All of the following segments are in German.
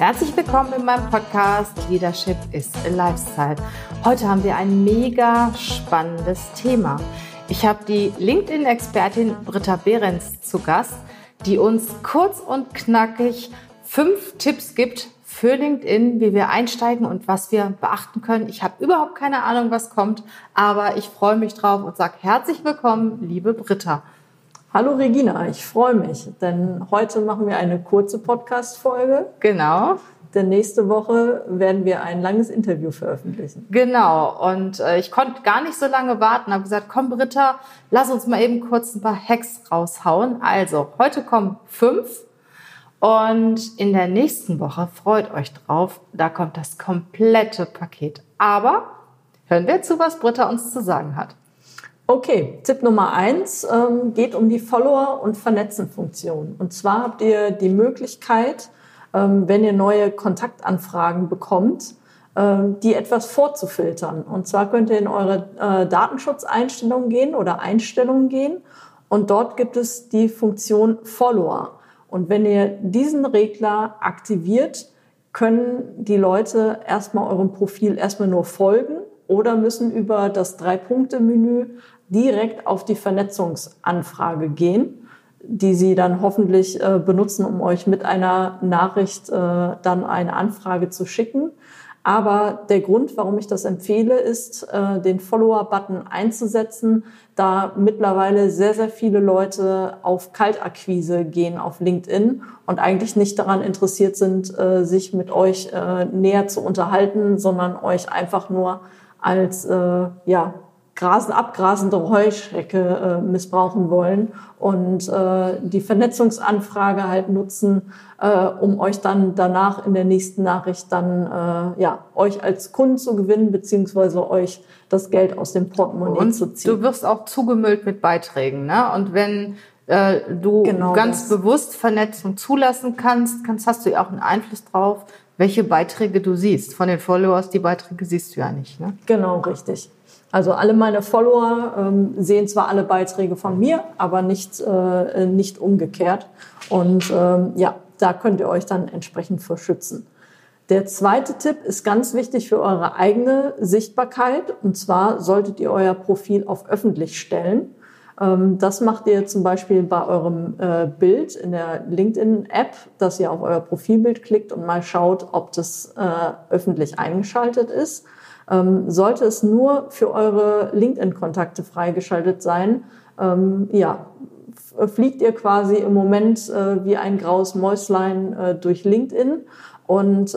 Herzlich willkommen in meinem Podcast Leadership is a Lifestyle. Heute haben wir ein mega spannendes Thema. Ich habe die LinkedIn-Expertin Britta Behrens zu Gast, die uns kurz und knackig fünf Tipps gibt für LinkedIn, wie wir einsteigen und was wir beachten können. Ich habe überhaupt keine Ahnung, was kommt, aber ich freue mich drauf und sage herzlich willkommen, liebe Britta. Hallo Regina, ich freue mich, denn heute machen wir eine kurze Podcast-Folge. Genau. Denn nächste Woche werden wir ein langes Interview veröffentlichen. Genau. Und äh, ich konnte gar nicht so lange warten. Habe gesagt, komm Britta, lass uns mal eben kurz ein paar Hacks raushauen. Also heute kommen fünf. Und in der nächsten Woche freut euch drauf. Da kommt das komplette Paket. Aber hören wir zu, was Britta uns zu sagen hat. Okay, Tipp Nummer eins ähm, geht um die Follower- und Vernetzen-Funktion. Und zwar habt ihr die Möglichkeit, ähm, wenn ihr neue Kontaktanfragen bekommt, ähm, die etwas vorzufiltern. Und zwar könnt ihr in eure äh, Datenschutzeinstellungen gehen oder Einstellungen gehen und dort gibt es die Funktion Follower. Und wenn ihr diesen Regler aktiviert, können die Leute erstmal eurem Profil erstmal nur folgen oder müssen über das Drei-Punkte-Menü direkt auf die Vernetzungsanfrage gehen, die Sie dann hoffentlich äh, benutzen, um euch mit einer Nachricht äh, dann eine Anfrage zu schicken. Aber der Grund, warum ich das empfehle, ist, äh, den Follower-Button einzusetzen, da mittlerweile sehr, sehr viele Leute auf Kaltakquise gehen auf LinkedIn und eigentlich nicht daran interessiert sind, äh, sich mit euch äh, näher zu unterhalten, sondern euch einfach nur als äh, ja, Grasen, abgrasende Heuschrecke äh, missbrauchen wollen und äh, die Vernetzungsanfrage halt nutzen, äh, um euch dann danach in der nächsten Nachricht dann äh, ja euch als Kunden zu gewinnen beziehungsweise euch das Geld aus dem Portemonnaie und zu ziehen. Du wirst auch zugemüllt mit Beiträgen, ne? Und wenn äh, du Genau ganz das. bewusst Vernetzung zulassen kannst, kannst, hast du ja auch einen Einfluss drauf, welche Beiträge du siehst. Von den Followers, die Beiträge siehst du ja nicht. Ne? Genau, richtig. Also alle meine Follower ähm, sehen zwar alle Beiträge von mir, aber nicht, äh, nicht umgekehrt. Und ähm, ja, da könnt ihr euch dann entsprechend für schützen. Der zweite Tipp ist ganz wichtig für eure eigene Sichtbarkeit. Und zwar solltet ihr euer Profil auf öffentlich stellen. Ähm, Das macht ihr zum Beispiel bei eurem äh, Bild in der LinkedIn-App, dass ihr auf euer Profilbild klickt und mal schaut, ob das äh, öffentlich eingeschaltet ist. Ähm, sollte es nur für eure LinkedIn-Kontakte freigeschaltet sein, ähm, ja, fliegt ihr quasi im Moment äh, wie ein graues Mäuslein durch LinkedIn und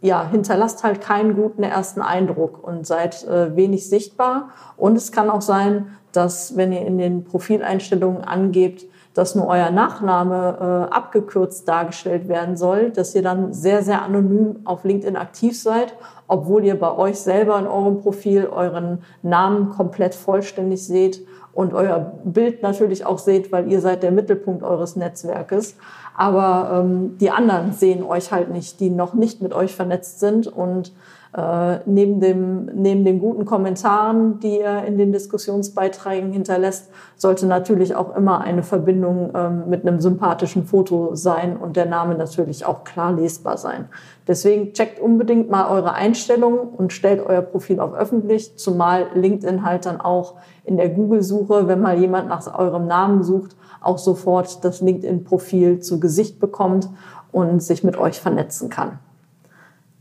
ja, hinterlasst halt keinen guten ersten Eindruck und seid äh, wenig sichtbar. Und es kann auch sein, dass wenn ihr in den Profileinstellungen angebt, dass nur euer Nachname äh, abgekürzt dargestellt werden soll, dass ihr dann sehr, sehr anonym auf LinkedIn aktiv seid, obwohl ihr bei euch selber in eurem Profil euren Namen komplett vollständig seht und euer Bild natürlich auch seht, weil ihr seid der Mittelpunkt eures Netzwerkes. Aber ähm, die anderen sehen euch halt nicht, die noch nicht mit euch vernetzt sind und äh, neben, dem, neben den guten Kommentaren, die er in den Diskussionsbeiträgen hinterlässt, sollte natürlich auch immer eine Verbindung ähm, mit einem sympathischen Foto sein und der Name natürlich auch klar lesbar sein. Deswegen checkt unbedingt mal eure Einstellungen und stellt euer Profil auf öffentlich, zumal LinkedIn halt dann auch in der Google-Suche, wenn mal jemand nach eurem Namen sucht, auch sofort das LinkedIn-Profil zu Gesicht bekommt und sich mit euch vernetzen kann.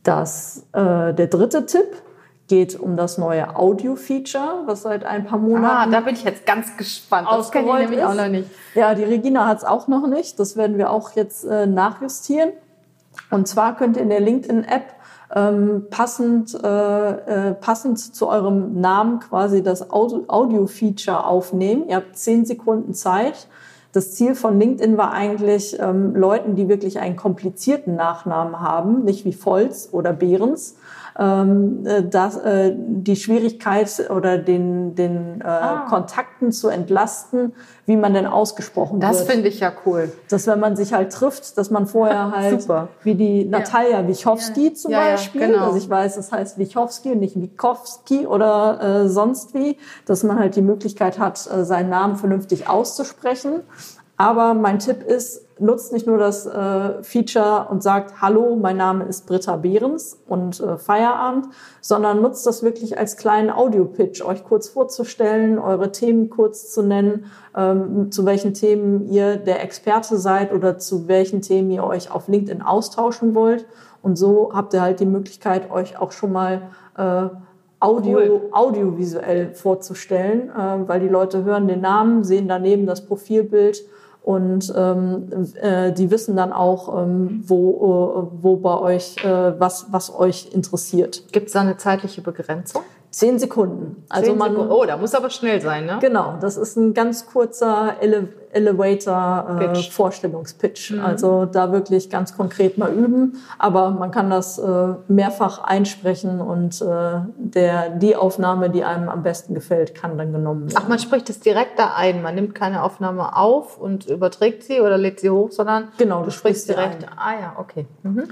Das, äh, der dritte Tipp geht um das neue Audio-Feature, was seit ein paar Ah, Monaten da bin ich jetzt ganz gespannt. Das kenne ich nämlich ist. auch noch nicht. Ja, die Regina hat es auch noch nicht. Das werden wir auch jetzt äh, nachjustieren. Und zwar könnt ihr in der LinkedIn-App ähm, passend, äh, äh, passend zu eurem Namen quasi das Audio- Audio-Feature aufnehmen. Ihr habt zehn Sekunden Zeit. Das Ziel von LinkedIn war eigentlich, ähm, Leuten, die wirklich einen komplizierten Nachnamen haben, nicht wie Volz oder Behrens, ähm, äh, dass, äh, die Schwierigkeit oder den, den äh, ah. Kontakten zu entlasten, wie man denn ausgesprochen das wird. Das finde ich ja cool. Dass wenn man sich halt trifft, dass man vorher halt, Super. wie die Natalia ja. Wichowski zum ja, Beispiel, ja, genau. dass ich weiß, das heißt Wichowski und nicht Wikowski oder äh, sonst wie, dass man halt die Möglichkeit hat, äh, seinen Namen vernünftig auszusprechen. Aber mein Tipp ist, nutzt nicht nur das äh, Feature und sagt, hallo, mein Name ist Britta Behrens und äh, Feierabend, sondern nutzt das wirklich als kleinen Audio-Pitch, euch kurz vorzustellen, eure Themen kurz zu nennen, ähm, zu welchen Themen ihr der Experte seid oder zu welchen Themen ihr euch auf LinkedIn austauschen wollt. Und so habt ihr halt die Möglichkeit, euch auch schon mal äh, Audio, cool. audiovisuell vorzustellen, äh, weil die Leute hören den Namen, sehen daneben das Profilbild und ähm, äh, die wissen dann auch, ähm, wo, äh, wo bei euch, äh, was, was euch interessiert. Gibt es da eine zeitliche Begrenzung? Zehn Sekunden. Also Zehn man, Sekunden. Oh, da muss aber schnell sein, ne? Genau, das ist ein ganz kurzer Ele Elevator äh, Vorstellungspitch. Mhm. Also da wirklich ganz konkret mal üben. Aber man kann das äh, mehrfach einsprechen und äh, der, die Aufnahme, die einem am besten gefällt, kann dann genommen werden. Ach, man spricht es direkt da ein. Man nimmt keine Aufnahme auf und überträgt sie oder lädt sie hoch, sondern genau, du, du sprichst direkt. Ein. Ah ja, okay. Mhm.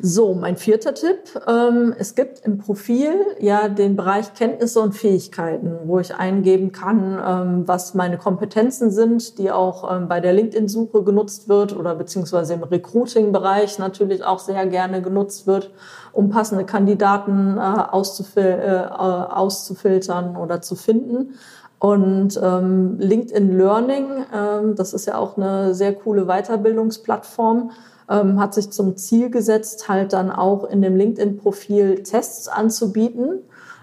So, mein vierter Tipp. Ähm, es gibt im Profil ja den Bereich Kenntnisse und Fähigkeiten, wo ich eingeben kann, ähm, was meine Kompetenzen sind, die auch ähm, bei der LinkedIn-Suche genutzt wird oder beziehungsweise im Recruiting-Bereich natürlich auch sehr gerne genutzt wird, um passende Kandidaten äh, auszufil äh, auszufiltern oder zu finden. Und ähm, LinkedIn Learning, ähm, das ist ja auch eine sehr coole Weiterbildungsplattform, ähm, hat sich zum Ziel gesetzt, halt dann auch in dem LinkedIn-Profil Tests anzubieten.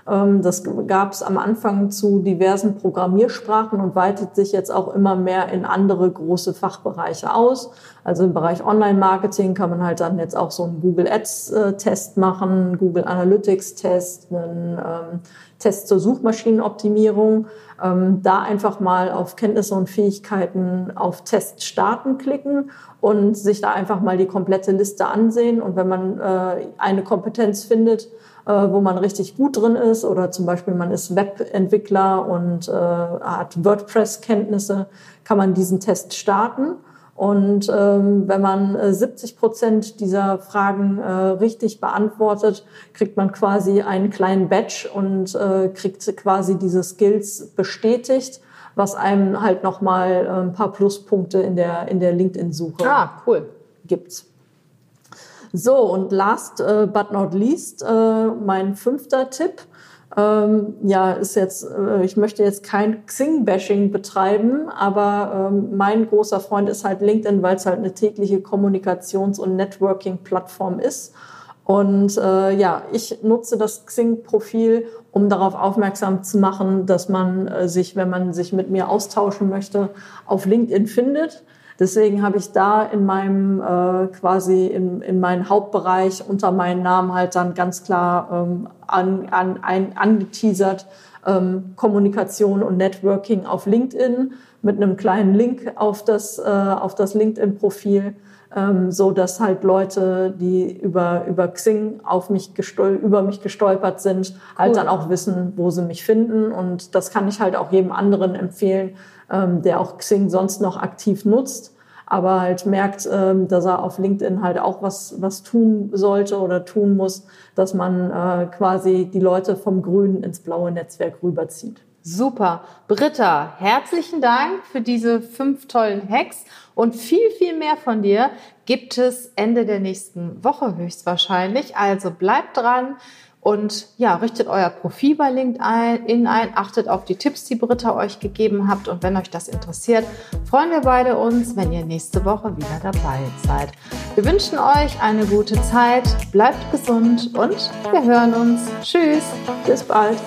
Ähm, das gab es am Anfang zu diversen Programmiersprachen und weitet sich jetzt auch immer mehr in andere große Fachbereiche aus. Also im Bereich Online-Marketing kann man halt dann jetzt auch so einen Google Ads-Test machen, Google Analytics-Test, einen Test zur Suchmaschinenoptimierung. Ähm, da einfach mal auf Kenntnisse und Fähigkeiten auf Test starten klicken und sich da einfach mal die komplette Liste ansehen. Und wenn man äh, eine Kompetenz findet, äh, wo man richtig gut drin ist oder zum Beispiel man ist Webentwickler und äh, hat WordPress-Kenntnisse, kann man diesen Test starten. Und ähm, wenn man 70 äh, Prozent dieser Fragen äh, richtig beantwortet, kriegt man quasi einen kleinen Badge und äh, kriegt quasi diese Skills bestätigt, was einem halt nochmal äh, ein paar Pluspunkte in der, in der LinkedIn-Suche ah, cool. gibt. So, und last uh, but not least, äh, mein fünfter Tipp. Ähm, ja, ist jetzt, äh, ich möchte jetzt kein Xing-Bashing betreiben, aber ähm, mein großer Freund ist halt LinkedIn, weil es halt eine tägliche Kommunikations- und Networking-Plattform ist. Und äh, ja, ich nutze das Xing-Profil, um darauf aufmerksam zu machen, dass man äh, sich, wenn man sich mit mir austauschen möchte, auf LinkedIn findet. Deswegen habe ich da in meinem äh, quasi in, in meinen Hauptbereich unter meinen Namen halt dann ganz klar ähm, an, an, ein, angeteasert ähm, Kommunikation und Networking auf LinkedIn mit einem kleinen Link auf das äh, auf das LinkedIn-Profil, ähm, so dass halt Leute, die über über Xing auf mich gestol über mich gestolpert sind, halt cool. dann auch wissen, wo sie mich finden und das kann ich halt auch jedem anderen empfehlen, ähm, der auch Xing sonst noch aktiv nutzt, aber halt merkt, ähm, dass er auf LinkedIn halt auch was, was tun sollte oder tun muss, dass man äh, quasi die Leute vom grünen ins blaue Netzwerk rüberzieht. Super. Britta, herzlichen Dank für diese fünf tollen Hacks und viel, viel mehr von dir gibt es Ende der nächsten Woche höchstwahrscheinlich. Also bleibt dran. Und ja, richtet euer Profil bei LinkedIn ein, achtet auf die Tipps, die Britta euch gegeben habt. Und wenn euch das interessiert, freuen wir beide uns, wenn ihr nächste Woche wieder dabei seid. Wir wünschen euch eine gute Zeit, bleibt gesund und wir hören uns. Tschüss, bis bald.